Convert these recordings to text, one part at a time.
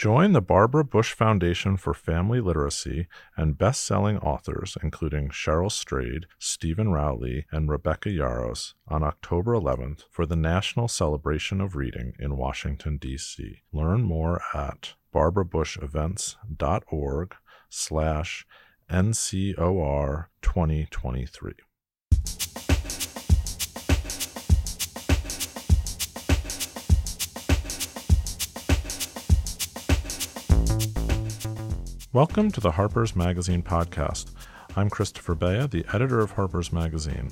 Join the Barbara Bush Foundation for Family Literacy and best selling authors, including Cheryl Strayed, Steven Rowley, and Rebecca Yarros, on October 11th for the National Celebration of Reading in Washington, D.C. Learn more at barbarabushevents.org slash NCOR 2023. Welcome to the Harper's Magazine podcast. I'm Christopher Beha, the editor of Harper's Magazine.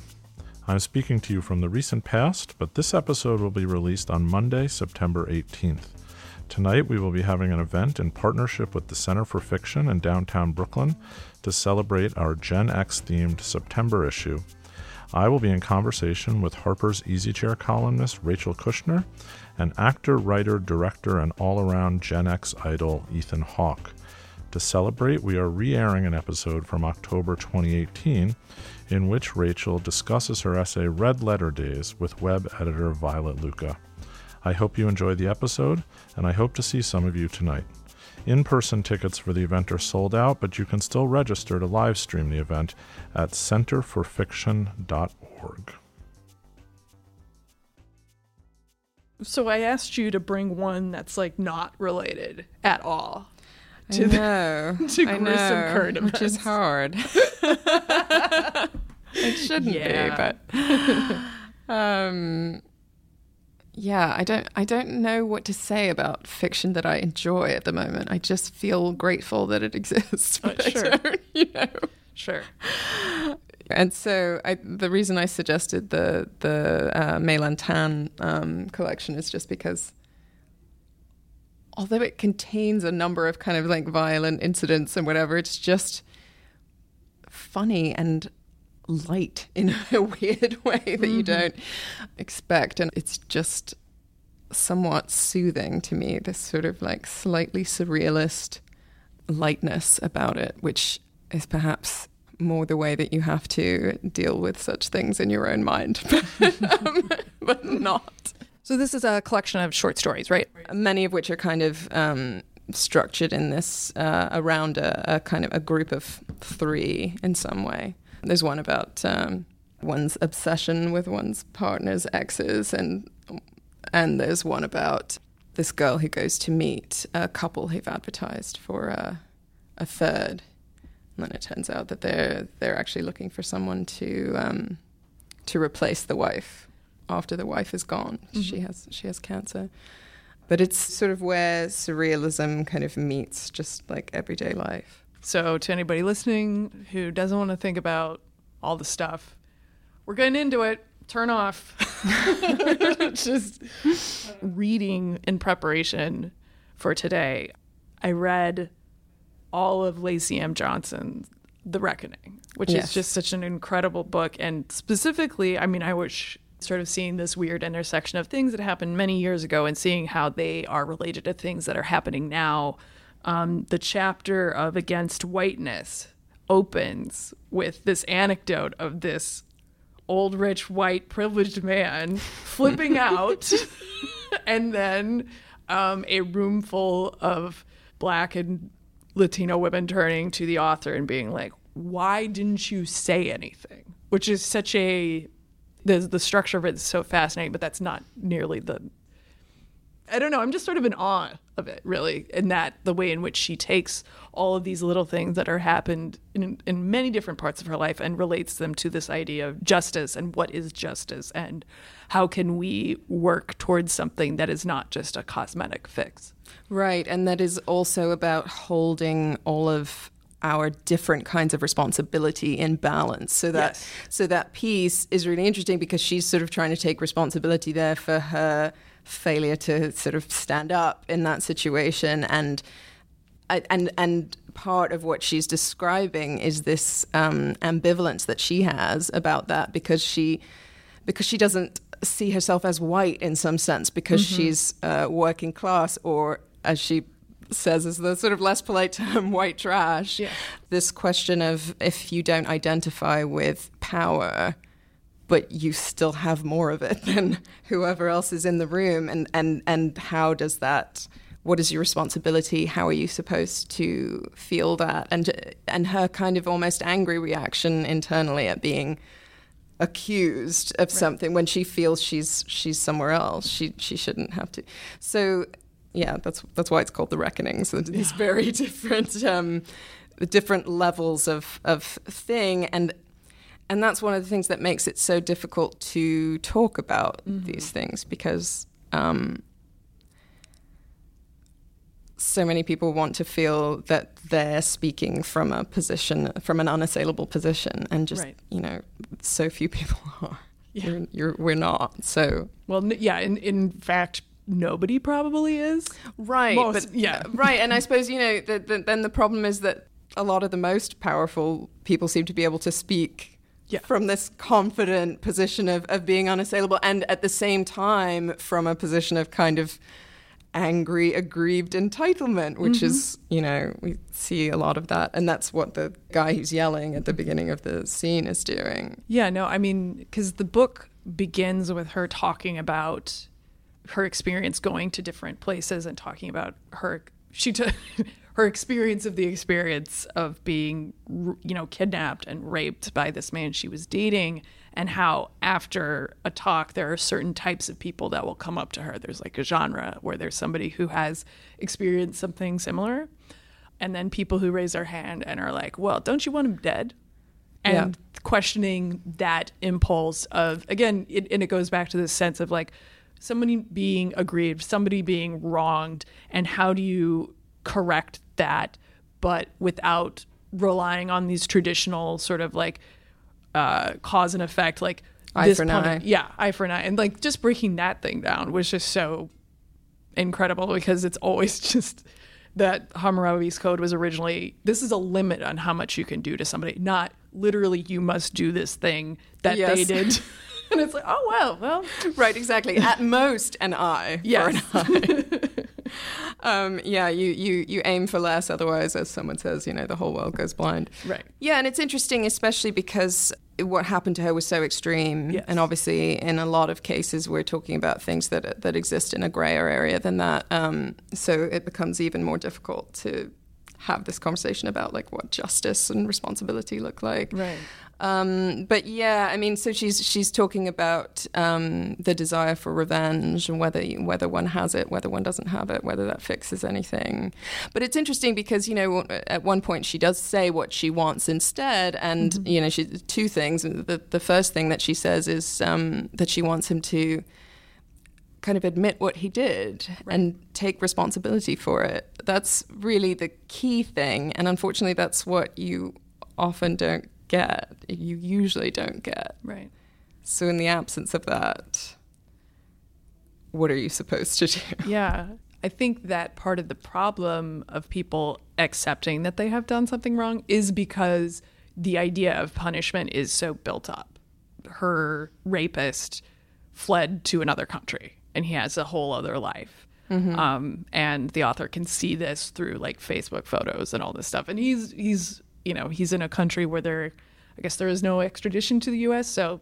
I'm speaking to you from the recent past, but this episode will be released on Monday, September 18th. Tonight, we will be having an event in partnership with the Center for Fiction in downtown Brooklyn to celebrate our Gen X themed September issue. I will be in conversation with Harper's Easy Chair columnist Rachel Kushner and actor, writer, director, and all around Gen X idol Ethan Hawke. To celebrate, we are re airing an episode from October 2018 in which Rachel discusses her essay Red Letter Days with web editor Violet Lucca. I hope you enjoy the episode, and I hope to see some of you tonight. In person tickets for the event are sold out, but you can still register to live stream the event at centerforfiction.org. So I asked you to bring one that's like not related at all to, know. The, to I know, current events. which is hard. it shouldn't yeah. be, but um, yeah, I don't I don't know what to say about fiction that I enjoy at the moment. I just feel grateful that it exists. But uh, sure, you know, sure. And so I, the reason I suggested the the uh, Lan Tan um, collection is just because although it contains a number of kind of like violent incidents and whatever, it's just funny and light in a weird way that mm-hmm. you don't expect. And it's just somewhat soothing to me, this sort of like slightly surrealist lightness about it, which is perhaps more the way that you have to deal with such things in your own mind, um, but not. So this is a collection of short stories, right? Many of which are kind of um, structured in this uh, around a, a, kind of a group of three in some way. There's one about um, one's obsession with one's partner's exes, and and there's one about this girl who goes to meet a couple who've advertised for a, a third, and then it turns out that they're they're actually looking for someone to um, to replace the wife after the wife is gone. Mm-hmm. She has she has cancer. But it's sort of where surrealism kind of meets just like everyday life. So to anybody listening who doesn't want to think about all the stuff, we're getting into it. Turn off. just reading in preparation for today. I read all of Lacy M. Johnson's The Reckoning, which yes. is just such an incredible book. And specifically, I mean, I wish sort of seeing this weird intersection of things that happened many years ago and seeing how they are related to things that are happening now. Um, the chapter of Against Whiteness opens with this anecdote of this old, rich, white, privileged man flipping out, and then um, a room full of black and Latino women turning to the author and being like, Why didn't you say anything? Which is such a the the structure of it is so fascinating, but that's not nearly the. I don't know. I'm just sort of in awe of it, really, and that the way in which she takes all of these little things that are happened in in many different parts of her life and relates them to this idea of justice and what is justice and how can we work towards something that is not just a cosmetic fix. Right, and that is also about holding all of our different kinds of responsibility in balance. So that yes. so that piece is really interesting because she's sort of trying to take responsibility there for her failure to sort of stand up in that situation and and and part of what she's describing is this um, ambivalence that she has about that because she because she doesn't see herself as white in some sense because mm-hmm. she's uh, working class or as she says is the sort of less polite term white trash. Yeah. This question of if you don't identify with power, but you still have more of it than whoever else is in the room, and, and, and how does that what is your responsibility? How are you supposed to feel that? And and her kind of almost angry reaction internally at being accused of right. something when she feels she's she's somewhere else. She she shouldn't have to. So yeah, that's that's why it's called the reckoning. So these yeah. very different um, different levels of of thing and and that's one of the things that makes it so difficult to talk about mm-hmm. these things because um, so many people want to feel that they're speaking from a position, from an unassailable position, and just right. you know, so few people are. Yeah. You're, you're, we're not. So well, yeah. In in fact, nobody probably is. Right. Most, but yeah. Uh, right. And I suppose you know, the, the, then the problem is that a lot of the most powerful people seem to be able to speak yeah. from this confident position of, of being unassailable and at the same time from a position of kind of angry, aggrieved entitlement, which mm-hmm. is, you know, we see a lot of that. And that's what the guy who's yelling at the beginning of the scene is doing. Yeah, no, I mean, because the book begins with her talking about her experience going to different places and talking about her, she took. her experience of the experience of being, you know, kidnapped and raped by this man she was dating and how after a talk there are certain types of people that will come up to her there's like a genre where there's somebody who has experienced something similar and then people who raise their hand and are like well don't you want him dead and yeah. questioning that impulse of again it, and it goes back to this sense of like somebody being aggrieved somebody being wronged and how do you correct that but without relying on these traditional sort of like uh, cause and effect, like eye for an eye. Yeah, eye for an eye, and like just breaking that thing down was just so incredible because it's always just that Hammurabi's code was originally this is a limit on how much you can do to somebody, not literally you must do this thing that yes. they did. and it's like, oh well, well, right, exactly. At most, an eye yes. an eye. um, yeah, you, you, you aim for less, otherwise, as someone says, you know, the whole world goes blind. Right. Yeah, and it's interesting, especially because what happened to her was so extreme, yes. and obviously, in a lot of cases, we're talking about things that that exist in a grayer area than that. Um, so it becomes even more difficult to have this conversation about like what justice and responsibility look like. Right. Um, but yeah, I mean, so she's she's talking about um, the desire for revenge and whether whether one has it, whether one doesn't have it, whether that fixes anything. But it's interesting because you know at one point she does say what she wants instead, and mm-hmm. you know she two things. The the first thing that she says is um, that she wants him to kind of admit what he did right. and take responsibility for it. That's really the key thing, and unfortunately, that's what you often don't get, you usually don't get. Right. So, in the absence of that, what are you supposed to do? Yeah. I think that part of the problem of people accepting that they have done something wrong is because the idea of punishment is so built up. Her rapist fled to another country and he has a whole other life. Mm-hmm. Um, and the author can see this through like Facebook photos and all this stuff. And he's he's you know, he's in a country where there, I guess there is no extradition to the U.S. So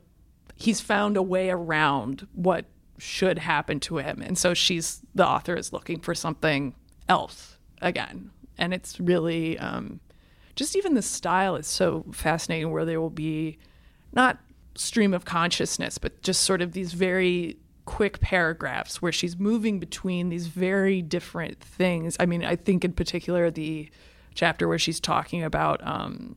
he's found a way around what should happen to him. And so she's, the author is looking for something else again. And it's really, um, just even the style is so fascinating where there will be not stream of consciousness, but just sort of these very quick paragraphs where she's moving between these very different things. I mean, I think in particular the chapter where she's talking about um,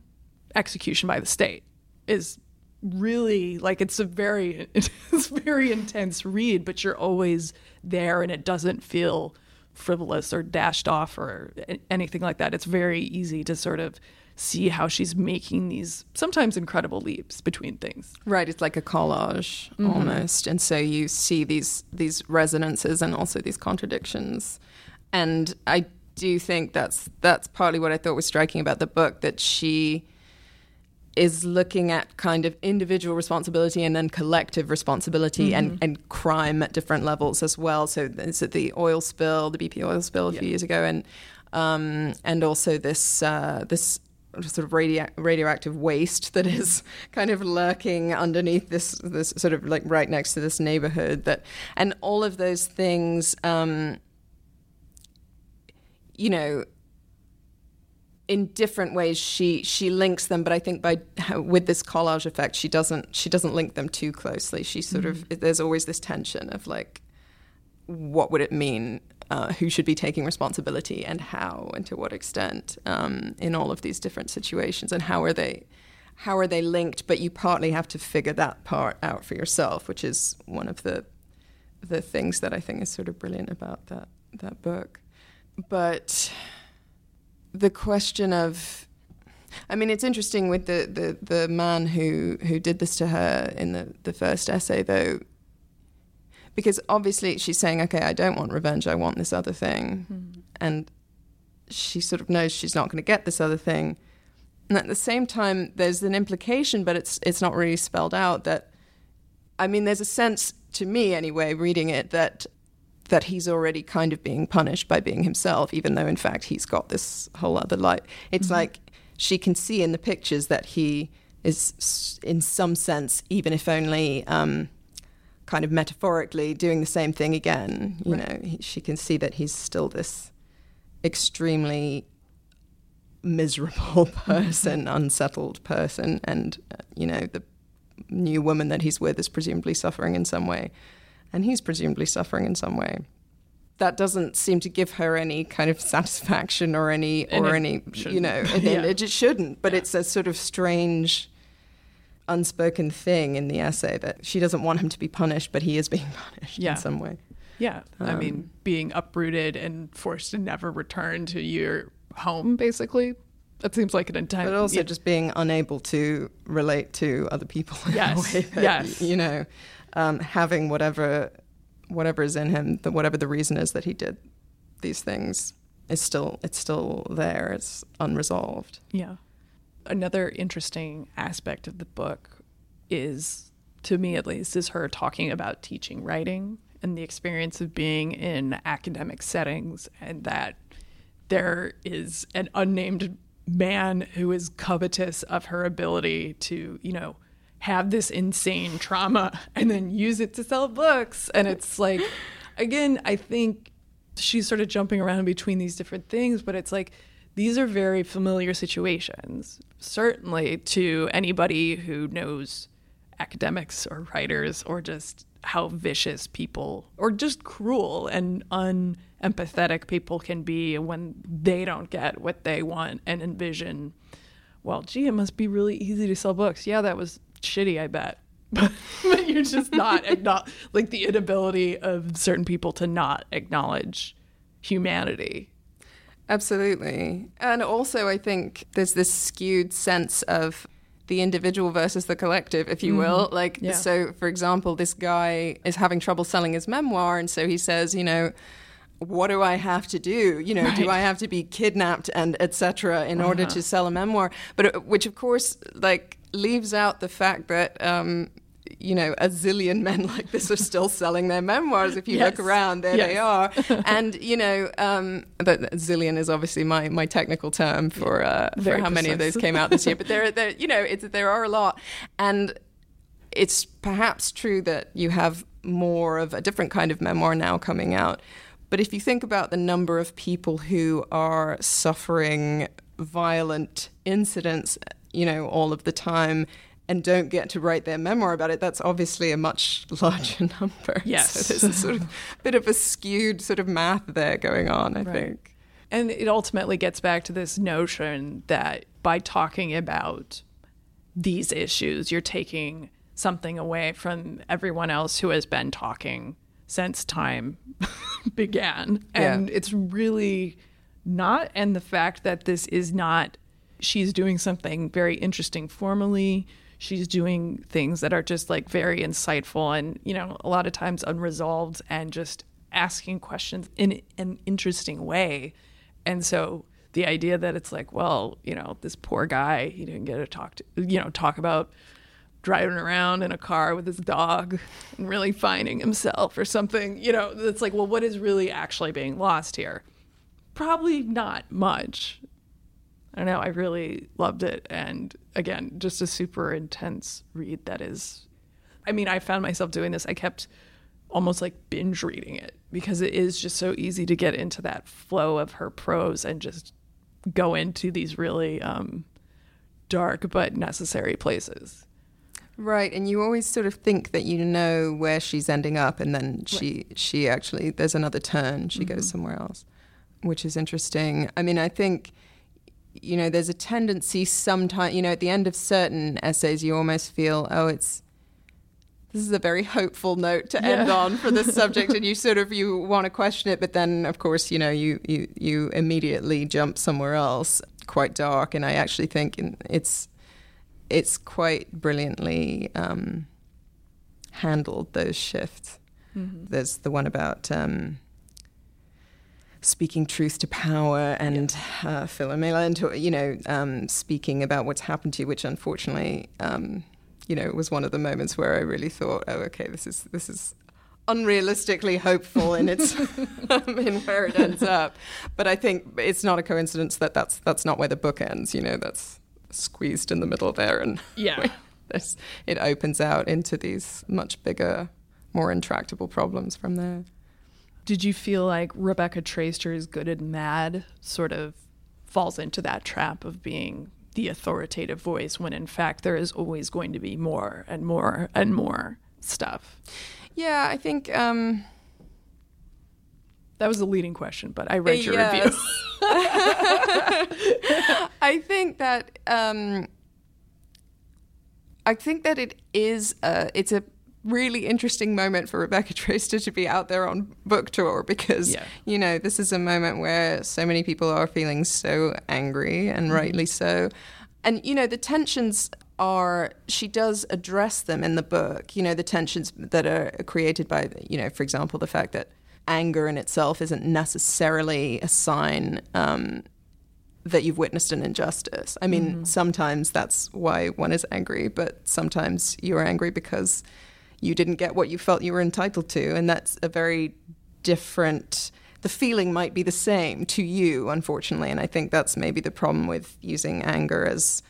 execution by the state is really like it's a very it's very intense read but you're always there and it doesn't feel frivolous or dashed off or anything like that it's very easy to sort of see how she's making these sometimes incredible leaps between things right it's like a collage mm-hmm. almost and so you see these these resonances and also these contradictions and i do think that's that's partly what I thought was striking about the book that she is looking at kind of individual responsibility and then collective responsibility mm-hmm. and, and crime at different levels as well. So is it the oil spill, the BP oil spill a few years ago, and um, and also this uh, this sort of radio- radioactive waste that is kind of lurking underneath this this sort of like right next to this neighborhood that and all of those things. Um, you know, in different ways she she links them but i think by with this collage effect she doesn't she doesn't link them too closely she sort mm-hmm. of there's always this tension of like what would it mean uh, who should be taking responsibility and how and to what extent um, in all of these different situations and how are they how are they linked? But you partly have to figure that part out for yourself which is one of the the things that i think is sort of brilliant about that that book. But the question of I mean, it's interesting with the, the, the man who, who did this to her in the, the first essay, though, because obviously she's saying, okay, I don't want revenge, I want this other thing. Mm. And she sort of knows she's not going to get this other thing. And at the same time, there's an implication, but it's, it's not really spelled out that, I mean, there's a sense to me anyway, reading it, that that he's already kind of being punished by being himself, even though in fact he's got this whole other life. It's mm-hmm. like she can see in the pictures that he is, in some sense, even if only um, kind of metaphorically, doing the same thing again. You right. know, he, she can see that he's still this extremely miserable person, unsettled person, and uh, you know the new woman that he's with is presumably suffering in some way and he's presumably suffering in some way. That doesn't seem to give her any kind of satisfaction or any and or any shouldn't. you know yeah. it, it, shouldn't. But yeah. it's a sort of strange, unspoken thing in the essay that she doesn't want him to be punished, but he is being punished yeah. in some way. Yeah, um, I mean, um, being uprooted and forced to never return to your home, basically. That seems like an entire. But also yeah. just being unable to relate to other people. yes. That, yes. You know, um, having whatever whatever is in him, the, whatever the reason is that he did these things, is still it's still there. It's unresolved. Yeah. Another interesting aspect of the book is, to me at least, is her talking about teaching writing and the experience of being in academic settings, and that there is an unnamed man who is covetous of her ability to, you know, have this insane trauma and then use it to sell books. And it's like, again, I think she's sort of jumping around between these different things, but it's like these are very familiar situations, certainly to anybody who knows academics or writers or just how vicious people or just cruel and unempathetic people can be when they don't get what they want and envision well gee it must be really easy to sell books yeah that was shitty, I bet. but you're just not like the inability of certain people to not acknowledge humanity. Absolutely. And also, I think there's this skewed sense of the individual versus the collective, if you will. Mm-hmm. Like, yeah. so for example, this guy is having trouble selling his memoir. And so he says, you know, what do I have to do? You know, right. do I have to be kidnapped and etc. in uh-huh. order to sell a memoir? But uh, which, of course, like leaves out the fact that um, you know a zillion men like this are still selling their memoirs. If you yes. look around, there yes. they are. and you know, um, but zillion is obviously my my technical term for uh, for how precise. many of those came out this year. But there, there, you know, it's, there are a lot, and it's perhaps true that you have more of a different kind of memoir now coming out. But if you think about the number of people who are suffering violent incidents you know, all of the time and don't get to write their memoir about it, that's obviously a much larger number. Yes. So there's a sort of bit of a skewed sort of math there going on, I right. think. And it ultimately gets back to this notion that by talking about these issues, you're taking something away from everyone else who has been talking since time began. And yeah. it's really not, and the fact that this is not she's doing something very interesting formally. She's doing things that are just like very insightful and, you know, a lot of times unresolved and just asking questions in an interesting way. And so the idea that it's like, well, you know, this poor guy, he didn't get to talk to, you know, talk about driving around in a car with his dog and really finding himself or something, you know, it's like, well, what is really actually being lost here? Probably not much. I don't know. I really loved it. And again, just a super intense read that is. I mean, I found myself doing this. I kept almost like binge reading it because it is just so easy to get into that flow of her prose and just go into these really um, dark but necessary places. Right, and you always sort of think that you know where she's ending up, and then she right. she actually there's another turn. She mm-hmm. goes somewhere else, which is interesting. I mean, I think you know there's a tendency sometimes you know at the end of certain essays you almost feel oh it's this is a very hopeful note to end on for this subject and you sort of you want to question it but then of course you know you you you immediately jump somewhere else quite dark and i actually think it's it's quite brilliantly um, handled those shifts. Mm-hmm. There's the one about um, speaking truth to power and yeah. uh, Philomela, and you know, um, speaking about what's happened to you, which unfortunately, um, you know, was one of the moments where I really thought, oh, okay, this is this is unrealistically hopeful in its in where it ends up. But I think it's not a coincidence that that's that's not where the book ends. You know, that's squeezed in the middle there, and yeah, it opens out into these much bigger, more intractable problems from there. Did you feel like Rebecca Traister's Good and Mad sort of falls into that trap of being the authoritative voice when in fact there is always going to be more and more and more stuff? Yeah, I think. Um, that was a leading question, but I read your yes. review. I think that um, I think that it is a, it's a really interesting moment for Rebecca Traister to be out there on book tour because yeah. you know this is a moment where so many people are feeling so angry and mm-hmm. rightly so, and you know the tensions are she does address them in the book. You know the tensions that are created by you know for example the fact that anger in itself isn't necessarily a sign um, that you've witnessed an injustice. I mean, mm-hmm. sometimes that's why one is angry, but sometimes you're angry because you didn't get what you felt you were entitled to. And that's a very different. The feeling might be the same to you, unfortunately, and I think that's maybe the problem with using anger as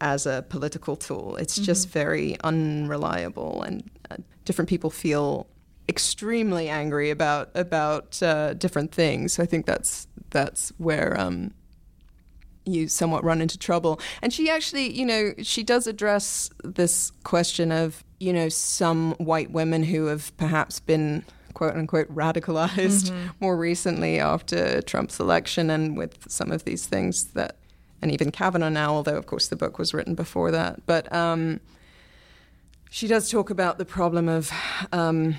as a political tool. It's mm-hmm. just very unreliable, and uh, different people feel extremely angry about about uh, different things. So I think that's that's where um, you somewhat run into trouble. And she actually, you know, she does address this question of you know some white women who have perhaps been quote unquote radicalized mm-hmm. more recently after Trump's election and with some of these things that and even Kavanaugh now, although of course the book was written before that, but. Um, she does talk about the problem of um,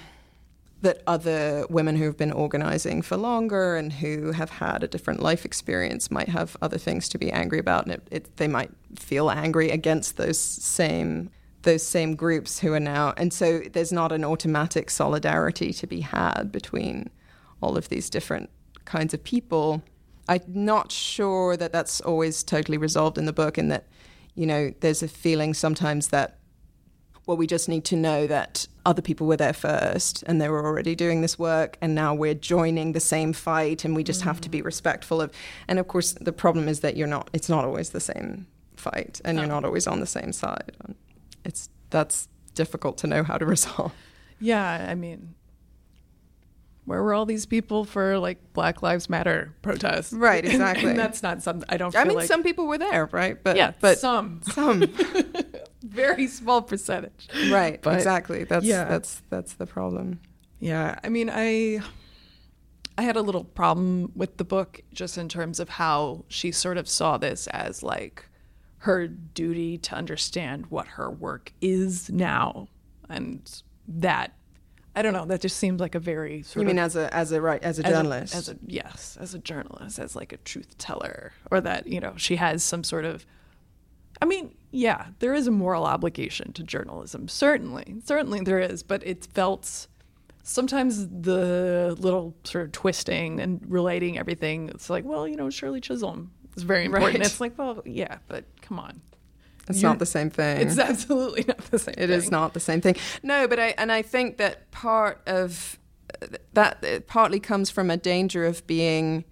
that other women who have been organizing for longer and who have had a different life experience might have other things to be angry about, and it, it, they might feel angry against those same those same groups who are now. And so there's not an automatic solidarity to be had between all of these different kinds of people. I'm not sure that that's always totally resolved in the book, and that you know there's a feeling sometimes that well, we just need to know that other people were there first and they were already doing this work, and now we're joining the same fight, and we just mm have to be mm. respectful of. And of course, the problem is that you're not. It's not always the same fight, and you're not always on the same side. It's that's difficult to know how to resolve. Yeah, I mean, where were all these people for like Black Lives Matter protests? Right, exactly. and, and that's not something I don't. I mean, like... some people were there, right? But yeah, but some, some, very small percentage. Right, but, exactly. That's yeah. that's that's the problem. Yeah, I mean, I I had a little problem with the book just in terms of how she sort of saw this as like her duty to understand what her work is now, and that I don't know. That just seems like a very sort you mean as a as a right as a as journalist a, as a yes as a journalist as like a truth teller or that you know she has some sort of I mean yeah there is a moral obligation to journalism certainly certainly there is but it felt sometimes the little sort of twisting and relating everything it's like well you know Shirley Chisholm is very important right. it's like well yeah but come on it's You're, not the same thing. It's absolutely not the same. It thing. is not the same thing. No, but I and I think that part of that partly comes from a danger of being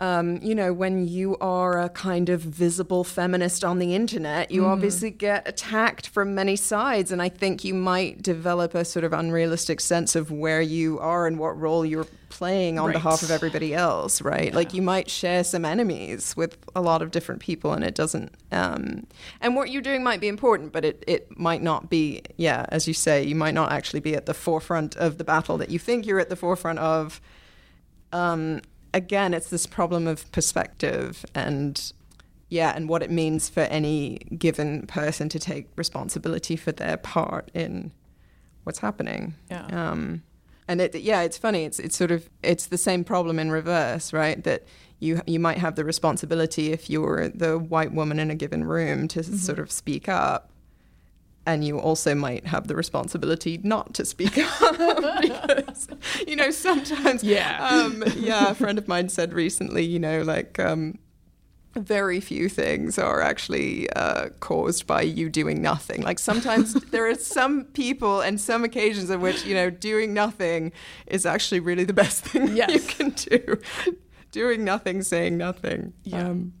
um, you know, when you are a kind of visible feminist on the internet, you mm. obviously get attacked from many sides. And I think you might develop a sort of unrealistic sense of where you are and what role you're playing on right. behalf of everybody else, right? Yeah. Like you might share some enemies with a lot of different people, and it doesn't. Um, and what you're doing might be important, but it it might not be. Yeah, as you say, you might not actually be at the forefront of the battle that you think you're at the forefront of. Um, again, it's this problem of perspective and yeah, and what it means for any given person to take responsibility for their part in what's happening. Yeah. Um, and it, yeah, it's funny. It's it's sort of it's the same problem in reverse, right? That you you might have the responsibility if you're the white woman in a given room to mm-hmm. sort of speak up, and you also might have the responsibility not to speak up because you know sometimes yeah um, yeah a friend of mine said recently you know like um, very few things are actually uh, caused by you doing nothing. Like sometimes there are some people and some occasions in which you know doing nothing is actually really the best thing yes. you can do. doing nothing, saying nothing. Yeah, um,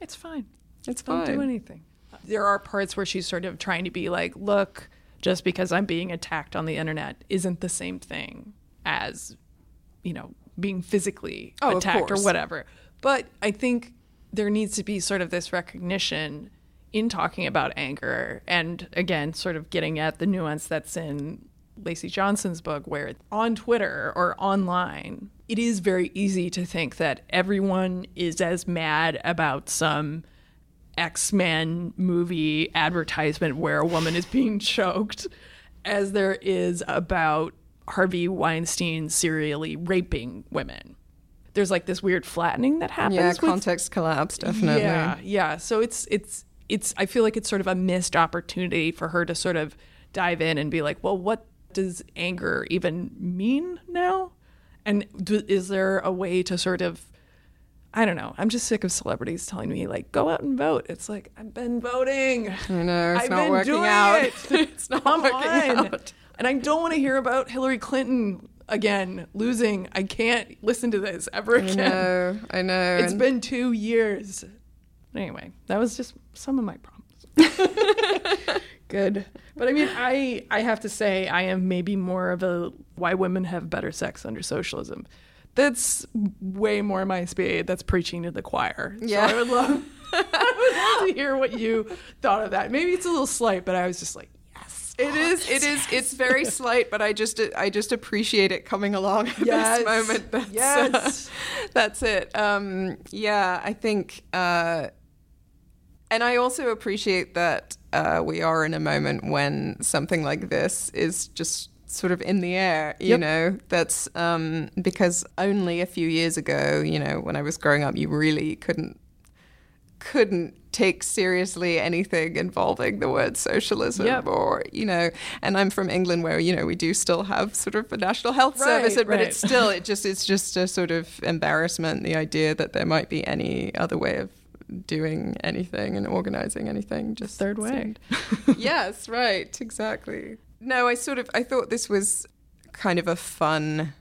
it's fine. It's Don't fine. do anything there are parts where she's sort of trying to be like, look, just because I'm being attacked on the internet isn't the same thing as, you know, being physically oh, attacked or whatever. But I think there needs to be sort of this recognition in talking about anger and again, sort of getting at the nuance that's in Lacy Johnson's book, where on Twitter or online, it is very easy to think that everyone is as mad about some X Men movie advertisement where a woman is being choked as there is about Harvey Weinstein serially raping women. There's like this weird flattening that happens. Yeah, context with, collapse, definitely. Yeah, yeah. So it's it's it's. I feel like it's sort of a missed opportunity for her to sort of dive in and be like, well, what does anger even mean now? And do, is there a way to sort of I don't know. I'm just sick of celebrities telling me like, go out and vote. It's like I've been voting. I know it's I've not working out. It. it's not Come working on. out. And I don't want to hear about Hillary Clinton again losing. I can't listen to this ever again. I know. I know. It's and been two years. Anyway, that was just some of my problems. Good. But I mean, I I have to say I am maybe more of a why women have better sex under socialism that's way more my speed. That's preaching to the choir. Yeah. So I would love, I would love to hear what you thought of that. Maybe it's a little slight, but I was just like, yes. It is. It is. It's very slight, but I just I just appreciate it coming along at yes. this moment. That's, yes. Uh, that's it. Um, yeah, I think, uh, and I also appreciate that uh, we are in a moment when something like this is just sort of in the air, you yep. know. That's um, because only a few years ago, you know, when I was growing up, you really couldn't couldn't take seriously anything involving the word socialism yep. or you know and i'm from england where you know we do still have sort of a national health right, service but right. it's still it just it's just a sort of embarrassment the idea that there might be any other way of doing anything and organizing anything just third way yes right exactly no, I sort of I thought this was kind of a fun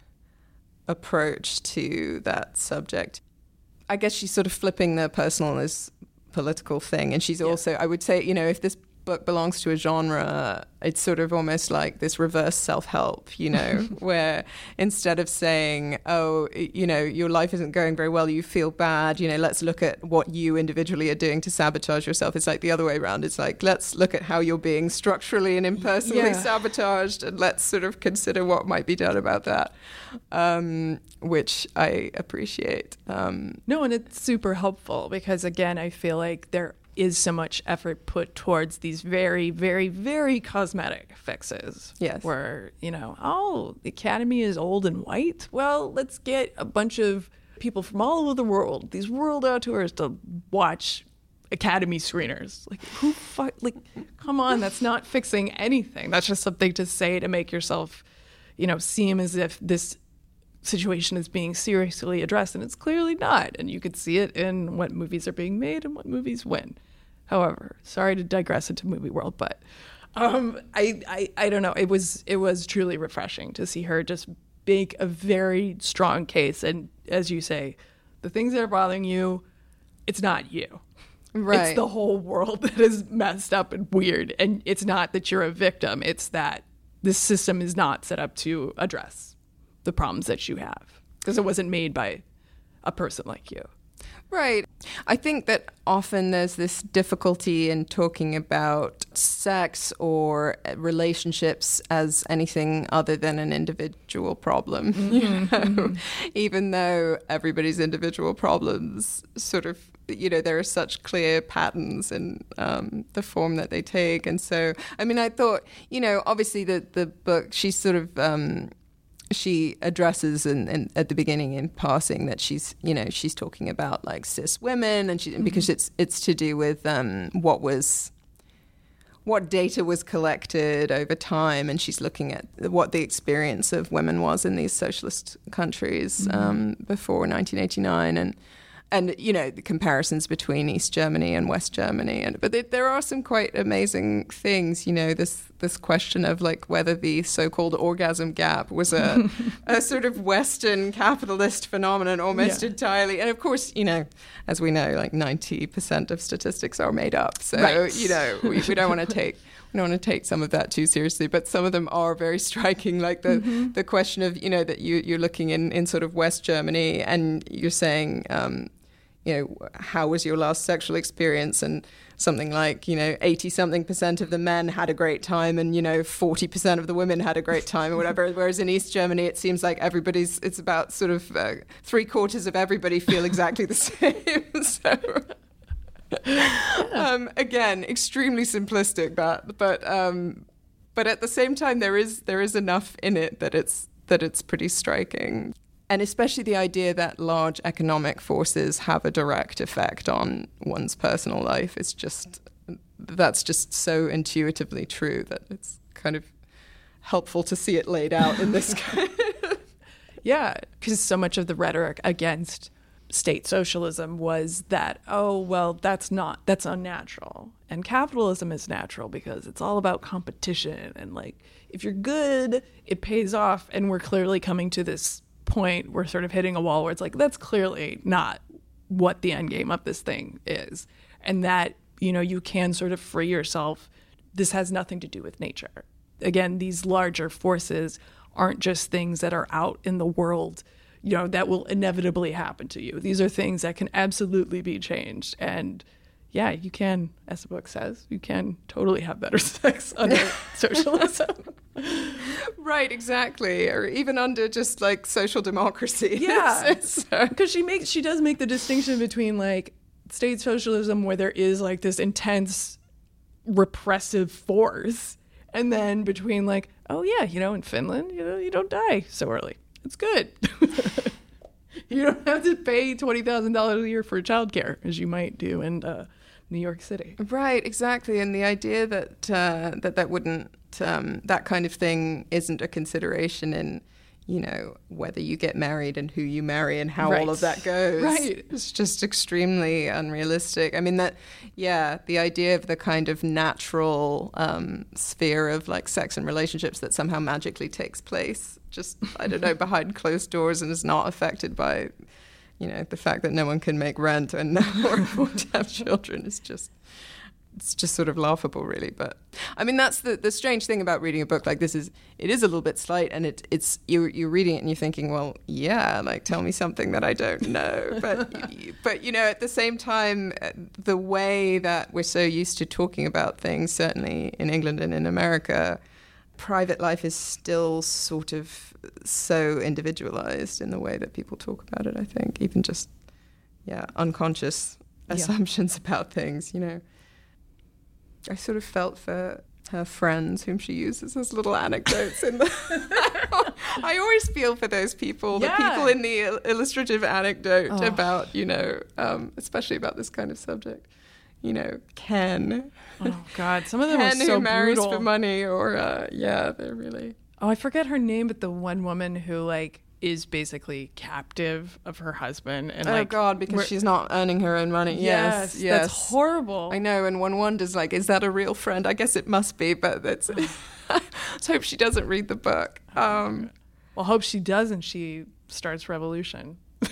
approach to that subject. I guess she's sort of flipping the personal as political thing, and she's yeah. also I would say you know if this book belongs to a genre, it's sort of almost like this reverse self help, you know, where instead of saying, oh, you know, your life isn't going very well, you feel bad, you know, let's look at what you individually are doing to sabotage yourself. It's like the other way around. It's like, let's look at how you're being structurally and impersonally yeah. sabotaged and let's sort of consider what might be done about that, um, which I appreciate. Um, no, and it's super helpful because, again, I feel like there is so much effort put towards these very, very, very cosmetic fixes. Yes. Where, you know, oh, the Academy is old and white. Well, let's get a bunch of people from all over the world, these world auteurs, to watch Academy screeners. Like, who fuck, like, come on, that's not fixing anything. That's just something to say to make yourself, you know, seem as if this situation is being seriously addressed, and it's clearly not. And you could see it in what movies are being made and what movies win. However, sorry to digress into movie world, but um, I, I I don't know. It was it was truly refreshing to see her just make a very strong case, and as you say, The things that are bothering you, it's not you. Right. It's the whole world that is messed up and weird. And it's not that you're a victim, it's that this system is not set up to address the problems that you have because it wasn't made by a person like you. Right. I think that often there's this difficulty in talking about sex or relationships as anything other than an individual problem. Mm-hmm. You know? mm-hmm. Even though everybody's individual problems sort of you know there are such clear patterns in um, the form that they take and so i mean i thought you know obviously the the book she's sort of um, she addresses in, in, at the beginning in passing that she's you know she's talking about like cis women and she mm-hmm. because it's it's to do with um, what was what data was collected over time and she's looking at what the experience of women was in these socialist countries mm-hmm. um, before 1989 and and you know the comparisons between East Germany and West Germany, and but there, there are some quite amazing things. You know this this question of like whether the so-called orgasm gap was a a sort of Western capitalist phenomenon almost yeah. entirely, and of course you know as we know like ninety percent of statistics are made up, so right. you know we, we don't want to take I don't want to take some of that too seriously, but some of them are very striking. Like the mm-hmm. the question of you know that you you're looking in in sort of West Germany and you're saying um, you know, how was your last sexual experience? And something like, you know, 80 something percent of the men had a great time and, you know, 40% of the women had a great time or whatever. Whereas in East Germany, it seems like everybody's, it's about sort of uh, three quarters of everybody feel exactly the same. so. Um, again, extremely simplistic, but but um, but at the same time, there is there is enough in it that it's that it's pretty striking and especially the idea that large economic forces have a direct effect on one's personal life is just that's just so intuitively true that it's kind of helpful to see it laid out in this kind of yeah because so much of the rhetoric against state socialism was that oh well that's not that's unnatural. And capitalism is natural because it's all about competition and like if you're good it pays off. And we're clearly coming to this point we're sort of hitting a wall where it's like that's clearly not what the end game of this thing is. And that you know you can sort of free yourself. This has nothing to do with nature. Again these larger forces aren't just things that are out in the world you know that will inevitably happen to you. These are things that can absolutely be changed. And yeah you can as the book says you can totally have better sex under socialism right, exactly. Or even under just like social democracy. Yeah. Because uh, she makes she does make the distinction between like state socialism where there is like this intense repressive force and then between like, oh yeah, you know, in Finland, you know, you don't die so early. It's good. you don't have to pay twenty thousand dollars a year for childcare as you might do in uh, New York City. Right, exactly. And the idea that uh, that that wouldn't um, that kind of thing isn't a consideration in you know whether you get married and who you marry and how right. all of that goes right it's just extremely unrealistic i mean that yeah the idea of the kind of natural um, sphere of like sex and relationships that somehow magically takes place just i don't know behind closed doors and is not affected by you know the fact that no one can make rent and or afford to have children is just it's just sort of laughable, really. But I mean, that's the, the strange thing about reading a book like this is it is a little bit slight, and it, it's you're you're reading it and you're thinking, well, yeah, like tell me something that I don't know. But but you know, at the same time, the way that we're so used to talking about things, certainly in England and in America, private life is still sort of so individualized in the way that people talk about it. I think even just yeah, unconscious assumptions yeah. about things, you know. I sort of felt for her friends whom she uses as little anecdotes in the I always feel for those people, yeah. the people in the illustrative anecdote oh. about, you know, um, especially about this kind of subject. You know, Ken. Oh God, some of them Ken are so who marries brutal. for money, or uh, yeah, they're really. Oh, I forget her name, but the one woman who like is basically captive of her husband and oh like god because she's not earning her own money yes yes, yes. that's horrible i know and one wonders like is that a real friend i guess it must be but that's let's hope she doesn't read the book um, well hope she does and she starts revolution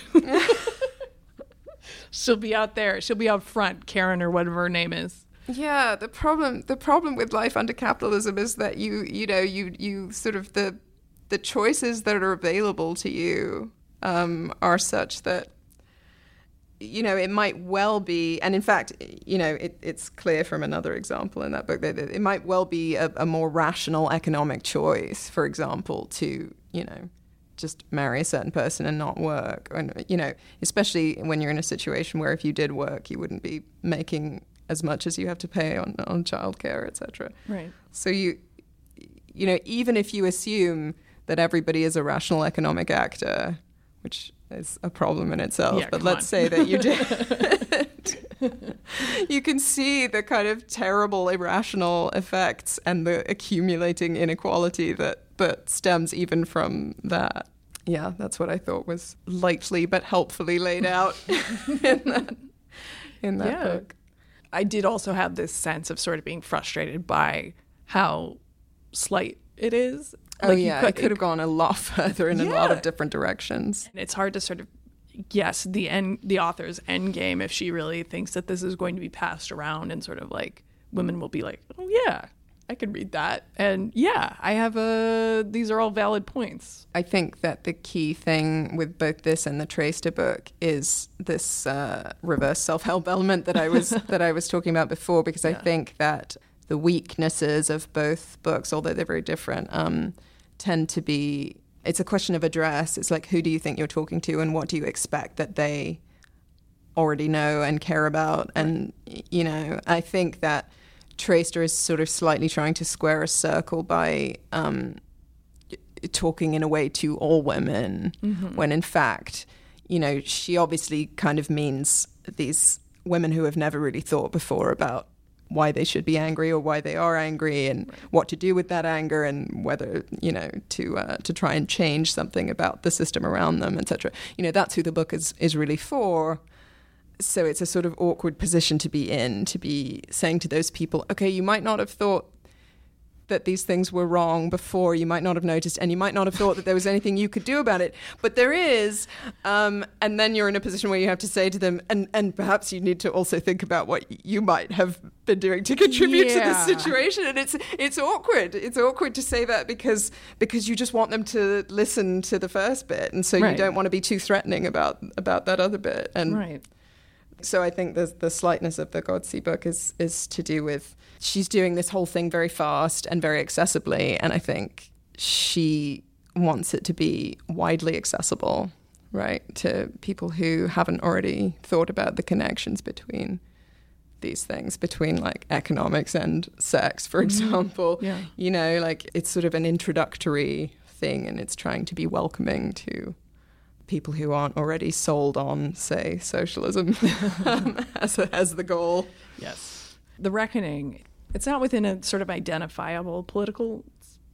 she'll be out there. She'll be out front, Karen or whatever her name is. Yeah, the problem the problem with life under capitalism is that you you know you you sort of the the choices that are available to you um, are such that you know it might well be, and in fact, you know it, it's clear from another example in that book that it might well be a, a more rational economic choice, for example, to you know just marry a certain person and not work. And, you know, especially when you're in a situation where if you did work, you wouldn't be making as much as you have to pay on, on childcare, etc. Right. So you, you know, even if you assume that everybody is a rational economic actor, which is a problem in itself, Yeah, but let's on. say that you did. you can see the kind of terrible irrational effects and the accumulating inequality that that stems even from that. Yeah, that's what I thought was lightly but helpfully laid out in that, in that Yeah. book. I did also have this sense of sort of being frustrated by how slight it is. Oh Like, yeah, could- it could have gone a lot further in a lot of different directions. And it's hard to sort of guess the end, the author's end game if she really thinks that this is going to be passed around and sort of like women will be like, oh yeah, I could read that, and yeah, I have a. These are all valid points. I think that the key thing with both this and the Traister book is this uh, reverse self-help element that I was that I was talking about before, because I think that the weaknesses of both books, although they're very different, um, tend to be. It's a question of address. It's like who do you think you're talking to, and what do you expect that they already know and care about, and you know, I think that. Traister is sort of slightly trying to square a circle by um, talking in a way to all women when in fact you know she obviously kind of means these women who have never really thought before about why they should be angry or why they are angry and what to do with that anger and whether you know to uh, to try and change something about the system around them etc you know that's who the book is is really for so it's a sort of awkward position to be in to be saying to those people okay you might not have thought that these things were wrong before. You might not have noticed and you might not have thought that there was anything you could do about it. But there is um, and then you're in a position where you have to say to them and, and perhaps you need to also think about what you might have been doing to contribute to Yeah. this situation. And it's it's awkward. It's awkward to say that because because you just want them to listen to the first bit. And so you don't want to be too threatening about about that other bit. And Right. So I think the the slightness of the Ghodsee book is is to do with she's doing this whole thing very fast and very accessibly, and I think she wants it to be widely accessible, right, to people who haven't already thought about the connections between these things between like economics and sex for mm-hmm. example Yeah. you know like it's sort of an introductory thing and it's trying to be welcoming to people who aren't already sold on, say, socialism um, as, a, as the goal. Yes. The Reckoning, it's not within a sort of identifiable political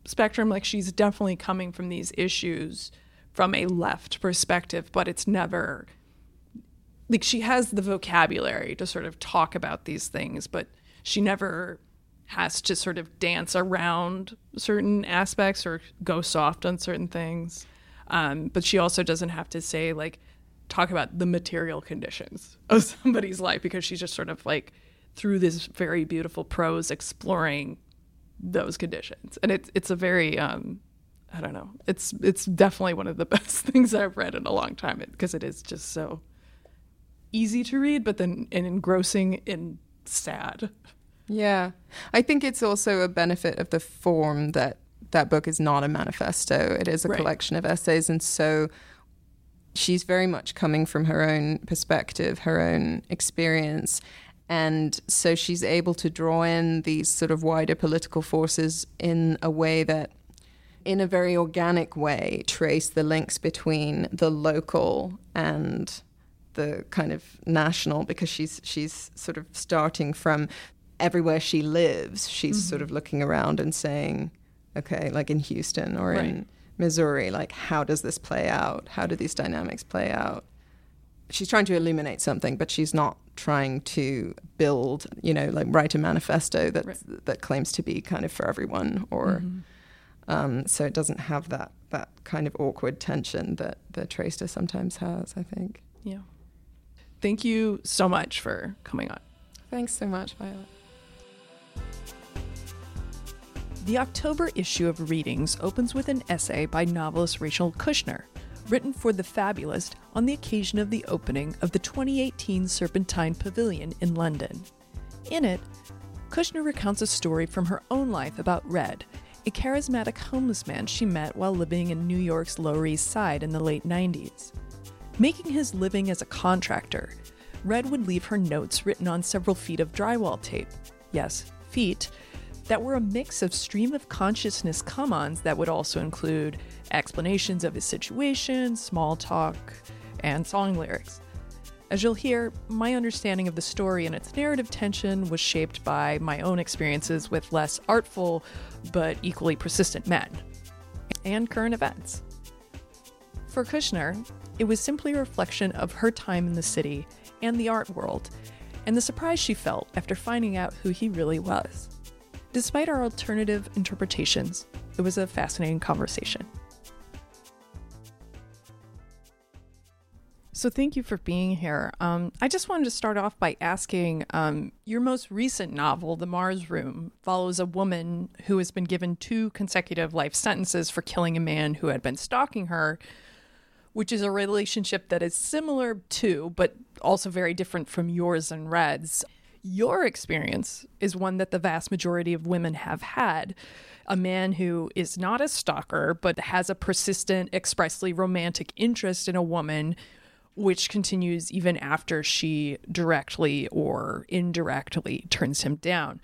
spectrum. Like she's definitely coming from these issues from a left perspective, but it's never like she has the vocabulary to sort of talk about these things, but she never has to sort of dance around certain aspects or go soft on certain things. Um, but she also doesn't have to say like talk about the material conditions of somebody's life because she's just sort of like through this very beautiful prose exploring those conditions, and it's it's a very um, I don't know. It's it's definitely one of the best things I've read in a long time because it is just so easy to read, but then and engrossing and sad. Yeah. I think it's also a benefit of the form that that book is not a manifesto. It is a Right. collection of essays. And so she's very much coming from her own perspective, her own experience. And so she's able to draw in these sort of wider political forces in a way that, in a very organic way, trace the links between the local and the kind of national because she's she's sort of starting from everywhere she lives she's mm-hmm. sort of looking around and saying okay like in Houston or Right. in Missouri like how does this play out how do these dynamics play out she's trying to illuminate something but she's not trying to build you know like write a manifesto that Right. that claims to be kind of for everyone or um, so it doesn't have that that kind of awkward tension that the Traister sometimes has I think Yeah. thank you so much for coming on. Thanks so much, Violet. The October issue of Readings opens with an essay by novelist Rachel Kushner, written for The Fabulist on the occasion of the opening of the 2018 Serpentine Pavilion in London. In it, Kushner recounts a story from her own life about Red, a charismatic homeless man she met while living in New York's Lower East Side in the late 90s. Making his living as a contractor, Red would leave her notes written on several feet of drywall tape. Yes, feet that were a mix of stream of consciousness come ons that would also include explanations of his situation, small talk, and song lyrics. As you'll hear, my understanding of the story and its narrative tension was shaped by my own experiences with less artful but equally persistent men and current events. For Kushner, it was simply a reflection of her time in the city and the art world, and the surprise she felt after finding out who he really was. Despite our alternative interpretations, it was a fascinating conversation. So, thank you for being here. Um, I just wanted to start off by asking um, your most recent novel, The Mars Room, follows a woman who has been given two consecutive life sentences for killing a man who had been stalking her, which is a relationship that is similar to, but also very different from yours and Red's. Your experience is one that the vast majority of women have had. A man who is not a stalker, but has a persistent, expressly romantic interest in a woman which continues even after she directly or indirectly turns him down.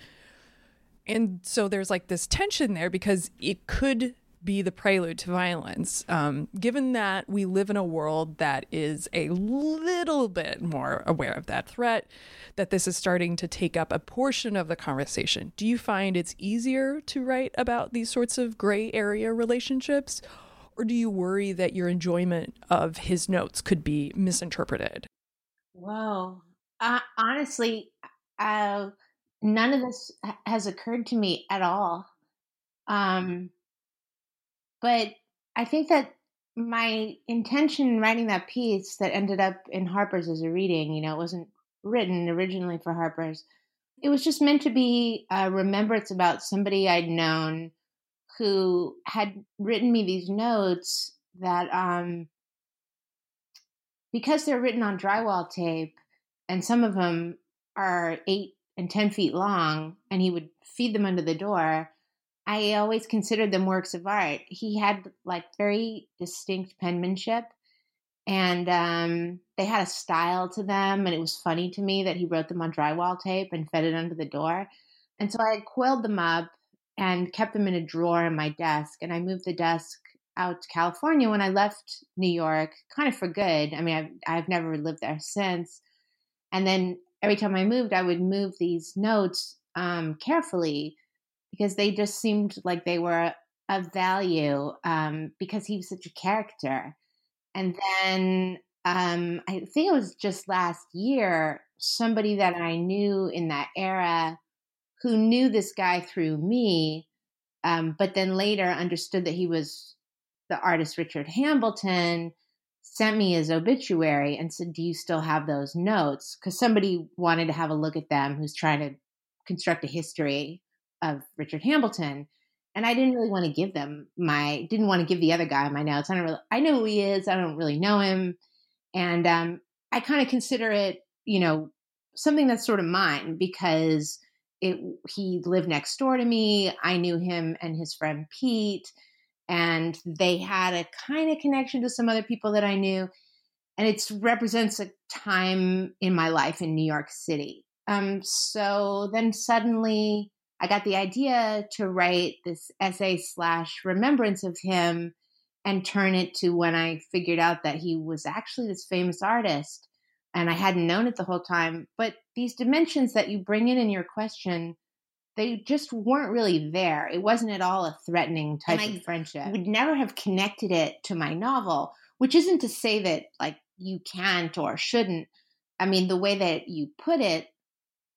And so there's like this tension there because it could be the prelude to violence. Um, given that we live in a world that is a little bit more aware of that threat, that this is starting to take up a portion of the conversation, do you find it's easier to write about these sorts of gray area relationships? or do you worry that your enjoyment of his notes could be misinterpreted? Whoa. Honestly, uh, none of this has occurred to me at all. Um, but I think that my intention in writing that piece that ended up in Harper's as a reading, you know, it wasn't written originally for Harper's. It was just meant to be a remembrance about somebody I'd known who had written me these notes that um, because they're written on drywall tape and some of them are eight and 10 feet long, and he would feed them under the door. I always considered them works of art. He had like very distinct penmanship, and um, they had a style to them. And it was funny to me that he wrote them on drywall tape and fed it under the door. And so I coiled them up and kept them in a drawer in my desk. And I moved the desk out to California when I left New York, kind of for good. I mean, I've, I've never lived there since. And then every time I moved, I would move these notes um, carefully because they just seemed like they were of value um, because he was such a character. And then um, I think it was just last year, somebody that I knew in that era who knew this guy through me, um, but then later understood that he was the artist Richard Hambleton, sent me his obituary and said, Do you still have those notes? Because somebody wanted to have a look at them who's trying to construct a history of Richard Hambleton. And I didn't really want to give them my, didn't want to give the other guy my notes. I don't really, I know who he is. I don't really know him. And um, I kind of consider it, you know, something that's sort of mine because it he lived next door to me. I knew him and his friend Pete, and they had a kind of connection to some other people that I knew. And it represents a time in my life in New York City. Um, so then suddenly I got the idea to write this essay slash remembrance of him and turn it to when I figured out that he was actually this famous artist and I hadn't known it the whole time. But these dimensions that you bring in in your question, they just weren't really there. It wasn't at all a threatening type of I friendship. Would never have connected it to my novel, which isn't to say that like you can't or shouldn't. I mean, the way that you put it,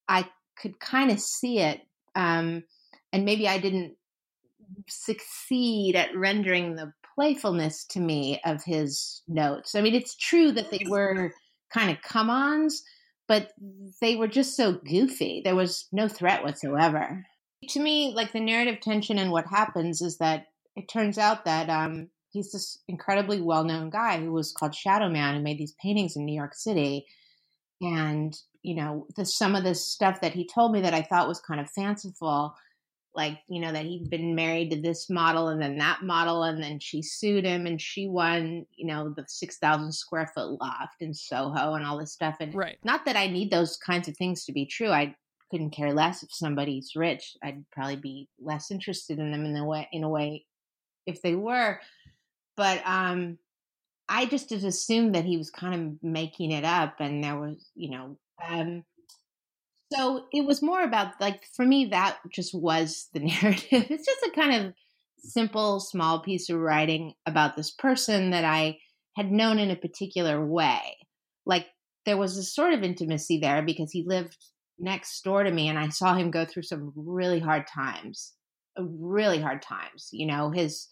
I could kind of see it, um, and maybe I didn't succeed at rendering the playfulness to me of his notes. I mean, it's true that they were kind of come ons, but they were just so goofy. There was no threat whatsoever. To me, like the narrative tension and what happens is that it turns out that um, he's this incredibly well known guy who was called Shadow Man and made these paintings in New York City. And, you know, the, some of the stuff that he told me that I thought was kind of fanciful like you know that he'd been married to this model and then that model and then she sued him and she won you know the 6000 square foot loft in soho and all this stuff and right. not that i need those kinds of things to be true i couldn't care less if somebody's rich i'd probably be less interested in them in the way in a way if they were but um i just assumed that he was kind of making it up and there was you know um so it was more about like for me that just was the narrative. It's just a kind of simple small piece of writing about this person that I had known in a particular way. Like there was a sort of intimacy there because he lived next door to me and I saw him go through some really hard times. Really hard times. You know, his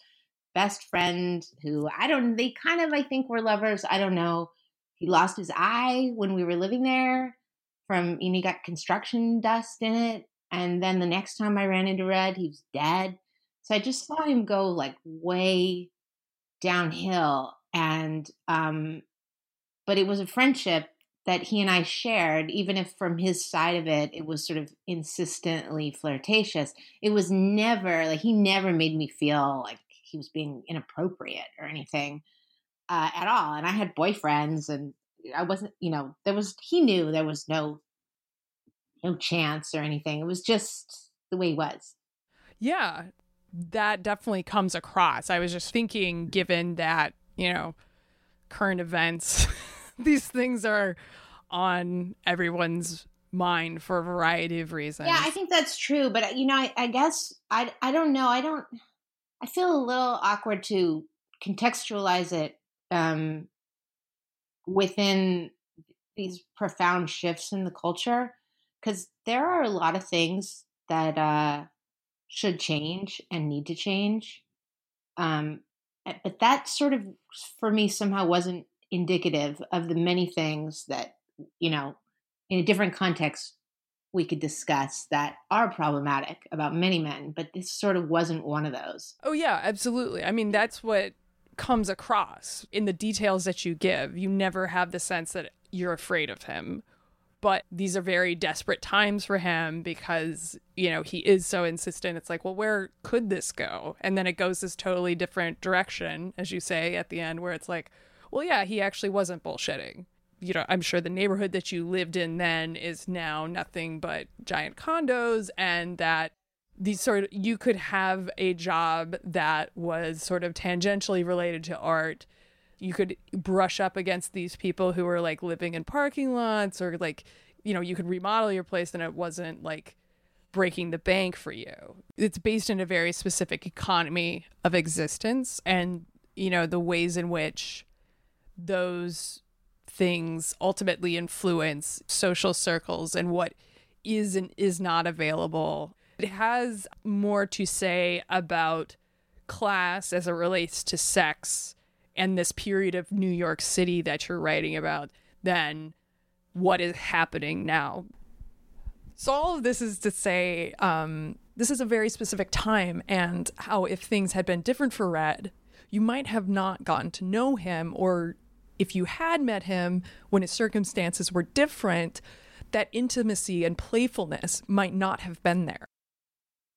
best friend who I don't they kind of I think were lovers, I don't know. He lost his eye when we were living there from you know, he got construction dust in it. And then the next time I ran into Red, he was dead. So I just saw him go like way downhill. And um but it was a friendship that he and I shared, even if from his side of it, it was sort of insistently flirtatious. It was never like he never made me feel like he was being inappropriate or anything uh, at all. And I had boyfriends, and I wasn't, you know, there was he knew there was no no chance or anything. It was just the way he was. Yeah, that definitely comes across. I was just thinking, given that, you know, current events, these things are on everyone's mind for a variety of reasons. Yeah, I think that's true. But, you know, I, I guess I, I don't know. I don't, I feel a little awkward to contextualize it um, within these profound shifts in the culture because there are a lot of things that uh, should change and need to change. Um, eh, but that sort of, for me, somehow wasn't indicative of the many things that, you know, in a different context, we could discuss that are problematic about many men, but this sort of wasn't one of those. Oh, yeah, absolutely. I mean, that's what comes across in the details that you give. You never have the sense that you're afraid of him. But these are very desperate times for him because, you know, he is so insistent. It's like, well, where could this go? And then it goes this totally different direction, as you say at the end, where it's like, well, yeah, he actually wasn't bullshitting. You know, I'm sure the neighborhood that you lived in then is now nothing but giant condos, and that these sort of you could have a job that was sort of tangentially related to art. You could brush up against these people who were like living in parking lots or like you know you could remodel your place and it wasn't like breaking the bank for you. It's based in a very specific economy of existence and you know the ways in which those things ultimately influence social circles and what is and is not available it has more to say about class as it relates to sex and this period of New York City that you're writing about than what is happening now. So, all of this is to say, um, this is a very specific time, and how if things had been different for Red, you might have not gotten to know him, or if you had met him when his circumstances were different, that intimacy and playfulness might not have been there.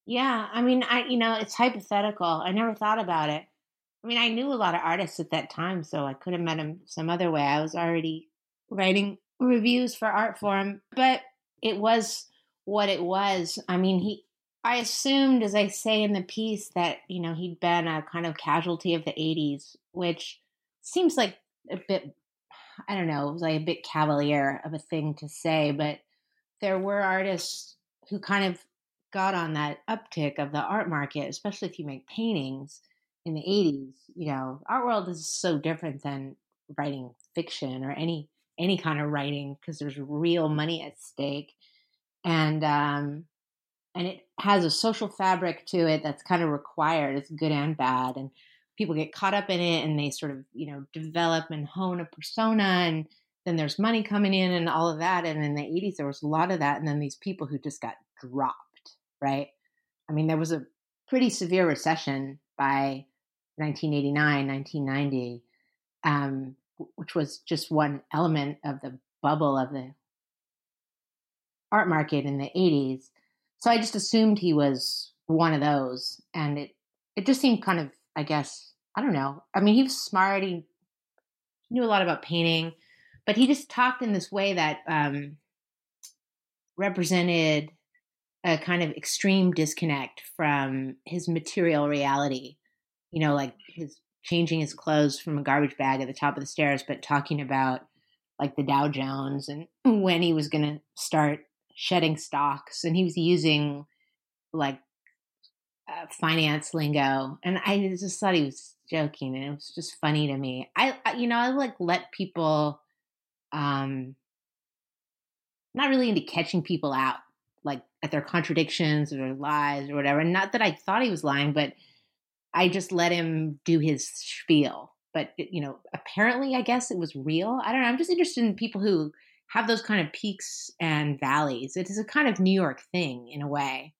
Yeah, I mean, I you know, it's hypothetical. I never thought about it. I mean, I knew a lot of artists at that time, so I could have met him some other way. I was already writing reviews for Artforum, but it was what it was. I mean, he I assumed as I say in the piece that, you know, he'd been a kind of casualty of the 80s, which seems like a bit I don't know, it was like a bit cavalier of a thing to say, but there were artists who kind of got on that uptick of the art market, especially if you make paintings in the 80s. You know, art world is so different than writing fiction or any any kind of writing because there's real money at stake, and um, and it has a social fabric to it that's kind of required. It's good and bad, and people get caught up in it, and they sort of you know develop and hone a persona, and then there's money coming in and all of that. And in the 80s, there was a lot of that. And then these people who just got dropped, right? I mean, there was a pretty severe recession by 1989, 1990, um, which was just one element of the bubble of the art market in the 80s. So I just assumed he was one of those. And it, it just seemed kind of, I guess, I don't know. I mean, he was smart. He knew a lot about painting, but he just talked in this way that um, represented a kind of extreme disconnect from his material reality. You know, like his changing his clothes from a garbage bag at the top of the stairs, but talking about like the Dow Jones and when he was going to start shedding stocks. And he was using like uh, finance lingo. And I just thought he was joking and it was just funny to me. I, you know, I like let people, um, not really into catching people out like at their contradictions or lies or whatever. And not that I thought he was lying, but I just let him do his spiel. But you know, apparently, I guess it was real. I don't know. I'm just interested in people who have those kind of peaks and valleys. It is a kind of New York thing in a way.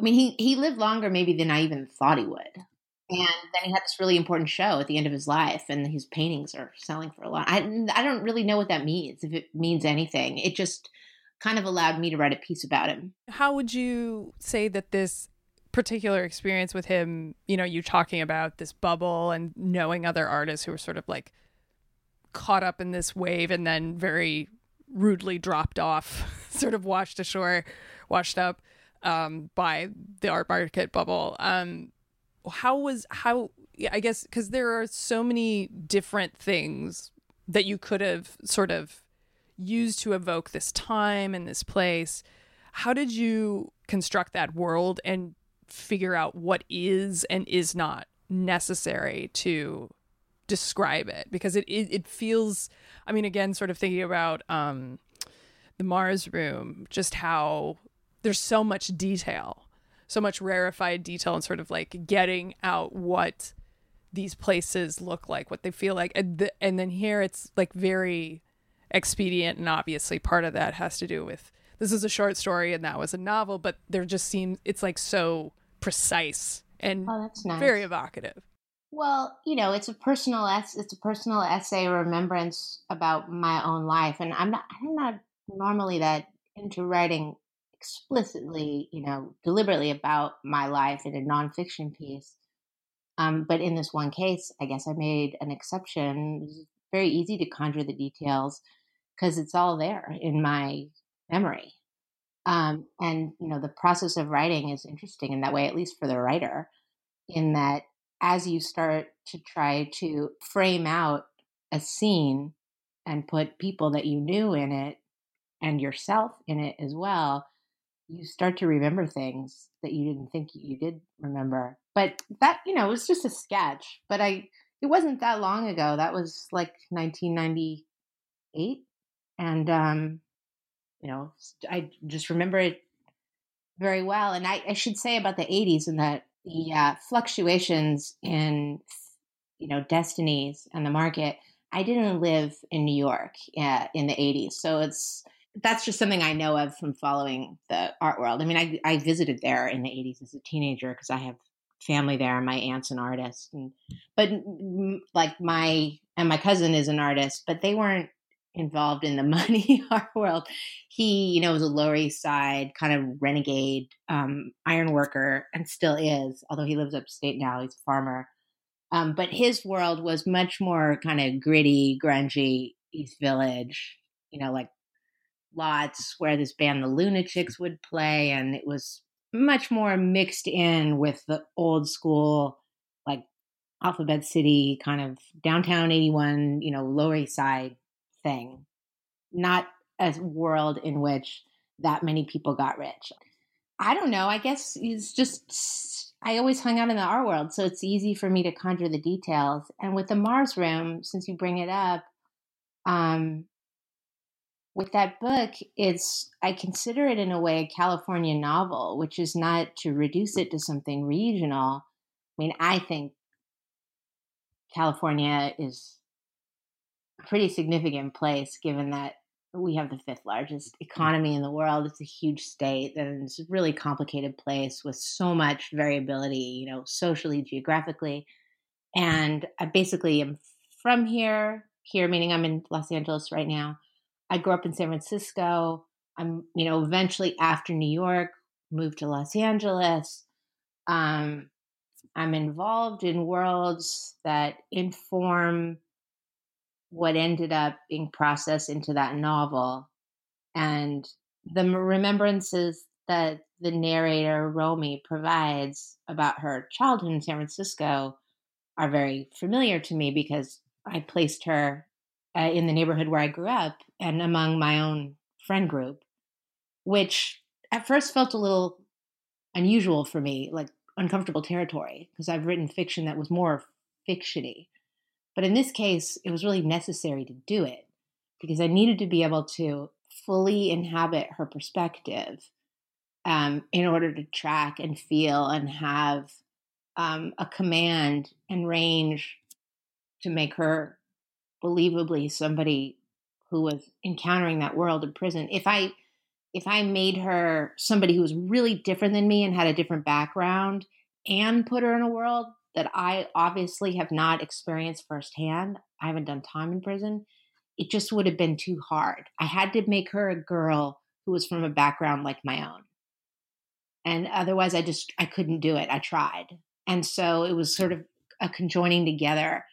I mean, he he lived longer maybe than I even thought he would. And then he had this really important show at the end of his life, and his paintings are selling for a lot. I I don't really know what that means. If it means anything, it just kind of allowed me to write a piece about him. How would you say that this particular experience with him, you know, you talking about this bubble and knowing other artists who were sort of like caught up in this wave and then very rudely dropped off, sort of washed ashore, washed up um, by the art market bubble. Um, how was how? I guess because there are so many different things that you could have sort of used to evoke this time and this place. How did you construct that world and figure out what is and is not necessary to describe it? Because it it, it feels, I mean, again, sort of thinking about um, the Mars room, just how there's so much detail, so much rarefied detail, and sort of like getting out what these places look like, what they feel like, and, the, and then here it's like very expedient and obviously part of that has to do with this is a short story and that was a novel but there just seems it's like so precise and oh, nice. very evocative well you know it's a personal it's a personal essay remembrance about my own life and i'm not i'm not normally that into writing explicitly you know deliberately about my life in a nonfiction piece um, but in this one case i guess i made an exception it was very easy to conjure the details because it's all there in my memory. Um, and you know, the process of writing is interesting in that way, at least for the writer, in that as you start to try to frame out a scene and put people that you knew in it and yourself in it as well, you start to remember things that you didn't think you did remember. But that, you know, was just a sketch. But I, it wasn't that long ago. That was like 1998 and um, you know, I just remember it very well. And I, I should say about the '80s and that the uh, fluctuations in you know destinies and the market. I didn't live in New York uh, in the '80s, so it's that's just something I know of from following the art world. I mean, I, I visited there in the 80s as a teenager because I have family there. My aunt's an artist, and but like my and my cousin is an artist, but they weren't involved in the money art world. He, you know, was a Lower East Side kind of renegade um, iron worker and still is, although he lives upstate now. He's a farmer. Um, but his world was much more kind of gritty, grungy East Village, you know, like lots where this band, the Lunatics, would play. And it was much more mixed in with the old school, like Alphabet City, kind of downtown 81, you know, Lower East Side thing, not a world in which that many people got rich. I don't know. I guess it's just, I always hung out in the art world, so it's easy for me to conjure the details. And with the Mars Room, since you bring it up, um, with that book, it's, I consider it in a way a California novel, which is not to reduce it to something regional. I mean, I think California is a pretty significant place given that we have the fifth largest economy in the world. It's a huge state and it's a really complicated place with so much variability, you know, socially, geographically. And I basically am from here, here meaning I'm in Los Angeles right now. I grew up in San Francisco. I'm, you know, eventually after New York, moved to Los Angeles. Um, I'm involved in worlds that inform what ended up being processed into that novel. And the remembrances that the narrator, Romy, provides about her childhood in San Francisco are very familiar to me because I placed her uh, in the neighborhood where I grew up and among my own friend group, which at first felt a little unusual for me, like uncomfortable territory, because I've written fiction that was more fictiony. But in this case, it was really necessary to do it because I needed to be able to fully inhabit her perspective um, in order to track and feel and have um, a command and range to make her believably somebody who was encountering that world in prison. If I if I made her somebody who was really different than me and had a different background and put her in a world that I obviously have not experienced firsthand, I haven't done time in prison, it just would have been too hard. I had to make her a girl who was from a background like my own. And otherwise I just I couldn't do it. I tried. And so it was sort of a conjoining together.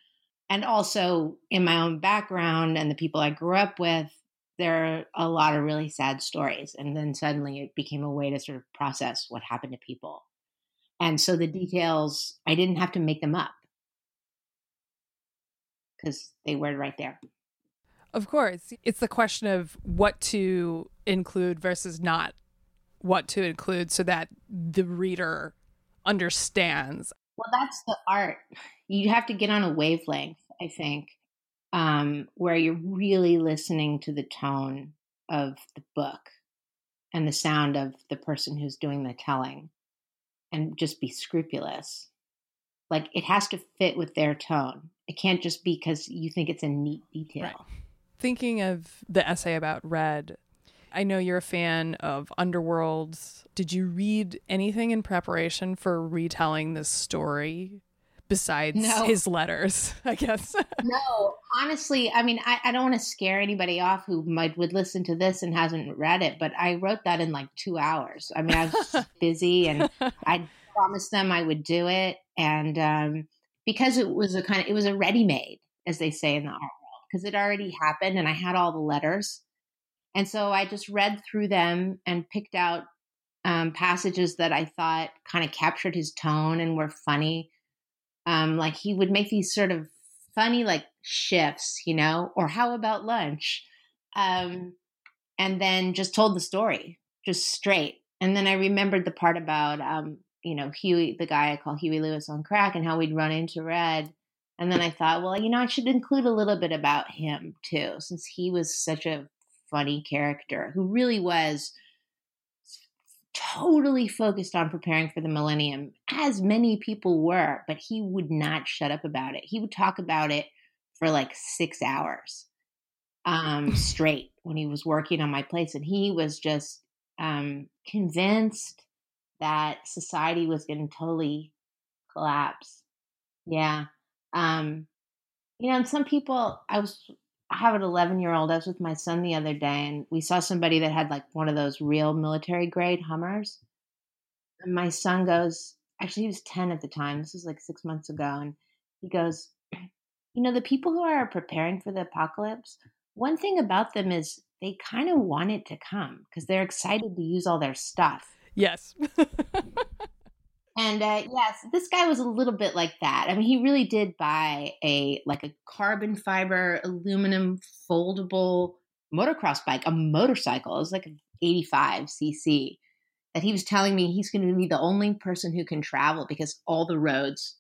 And also in my own background and the people I grew up with, there are a lot of really sad stories. And then suddenly it became a way to sort of process what happened to people. And so the mm. details, I didn't have to make them up because they were right there. Of course. It's the question of what to include versus not what to include so that the reader understands. Well, that's the art. You have to get on a wavelength, I think, um, where you're really listening to the tone of the book and the sound of the person who's doing the telling and just be scrupulous. Like it has to fit with their tone. It can't just be because you think it's a neat detail. Right. Thinking of the essay about Red, I know you're a fan of Underworlds. Did you read anything in preparation for retelling this story besides no. his letters, I guess? no, honestly, I mean, I, I don't want to scare anybody off who might would listen to this and hasn't read it, but I wrote that in like two hours. I mean, I was busy and I promised them I would do it. And um, because it was a kind of, it was a ready made, as they say in the art world, because it already happened and I had all the letters. And so I just read through them and picked out um, passages that I thought kind of captured his tone and were funny. Um, like he would make these sort of funny like shifts, you know, or how about lunch? Um, and then just told the story just straight. And then I remembered the part about, um, you know, Huey, the guy I call Huey Lewis on crack, and how we'd run into Red. And then I thought, well, you know, I should include a little bit about him too, since he was such a funny character who really was totally focused on preparing for the millennium, as many people were, but he would not shut up about it. He would talk about it for like six hours um, straight when he was working on my place. And he was just um, convinced that society was going to totally collapse. Yeah. Um, you know, and some people, I was I have an 11 year old. I was with my son the other day and we saw somebody that had like one of those real military grade Hummers. And my son goes, actually, he was 10 at the time. This was like six months ago. And he goes, You know, the people who are preparing for the apocalypse, one thing about them is they kind of want it to come because they're excited to use all their stuff. Yes. And uh, yes, this guy was a little bit like that. I mean, he really did buy a like a carbon fiber aluminum foldable motocross bike, a motorcycle. It was like an 85 cc that he was telling me he's going to be the only person who can travel because all the roads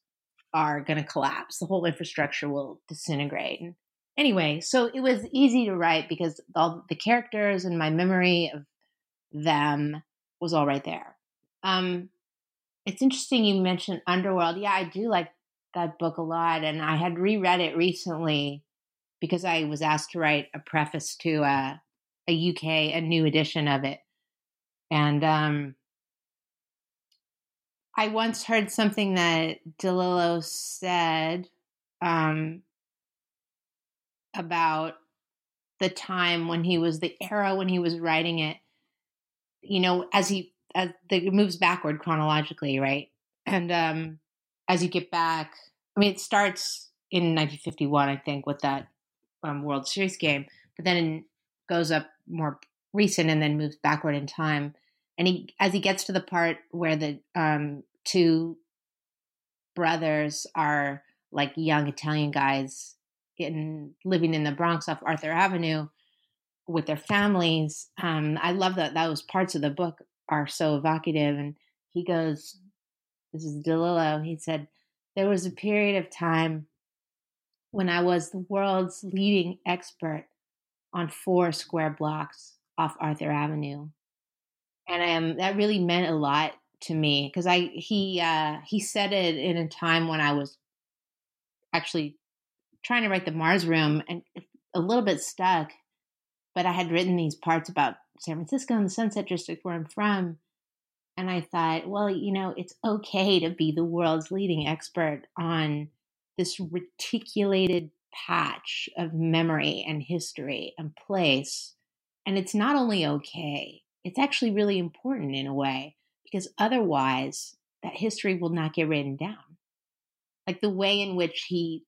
are going to collapse. The whole infrastructure will disintegrate. And anyway, so it was easy to write because all the characters and my memory of them was all right there. Um, it's interesting you mentioned Underworld. Yeah, I do like that book a lot, and I had reread it recently because I was asked to write a preface to a, a UK, a new edition of it. And um, I once heard something that DeLillo said um, about the time when he was the era when he was writing it. You know, as he as the, it moves backward chronologically, right? And um, as you get back, I mean, it starts in 1951, I think, with that um, World Series game, but then it goes up more recent and then moves backward in time. And he, as he gets to the part where the um, two brothers are like young Italian guys in living in the Bronx off Arthur Avenue with their families. Um, I love that those parts of the book are so evocative. And he goes, "This is DeLillo." He said, "There was a period of time when I was the world's leading expert on four square blocks off Arthur Avenue. And um, that really meant a lot to me because I he uh, he said it in a time when I was actually trying to write the Mars Room and a little bit stuck, but I had written these parts about San Francisco and the Sunset District where I'm from, and I thought, well, you know, it's okay to be the world's leading expert on this reticulated patch of memory and history and place. And it's not only okay, it's actually really important in a way, because otherwise that history will not get written down. Like the way in which he,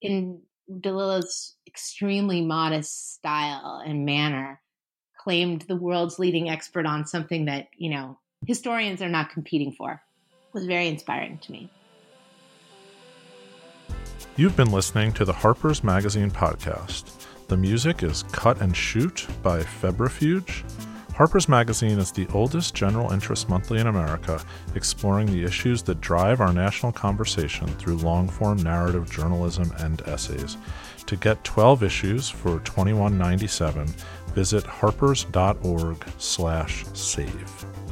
in DeLillo's extremely modest style and manner, claimed the world's leading expert on something that, you know, historians are not competing for was very inspiring to me. You've been listening to the Harper's Magazine podcast. The music is Cut and Shoot by Febrifuge. Harper's Magazine is the oldest general interest monthly in America, exploring the issues that drive our national conversation through long form narrative journalism and essays. To get 12 issues for $21.97, visit harpers.org/save.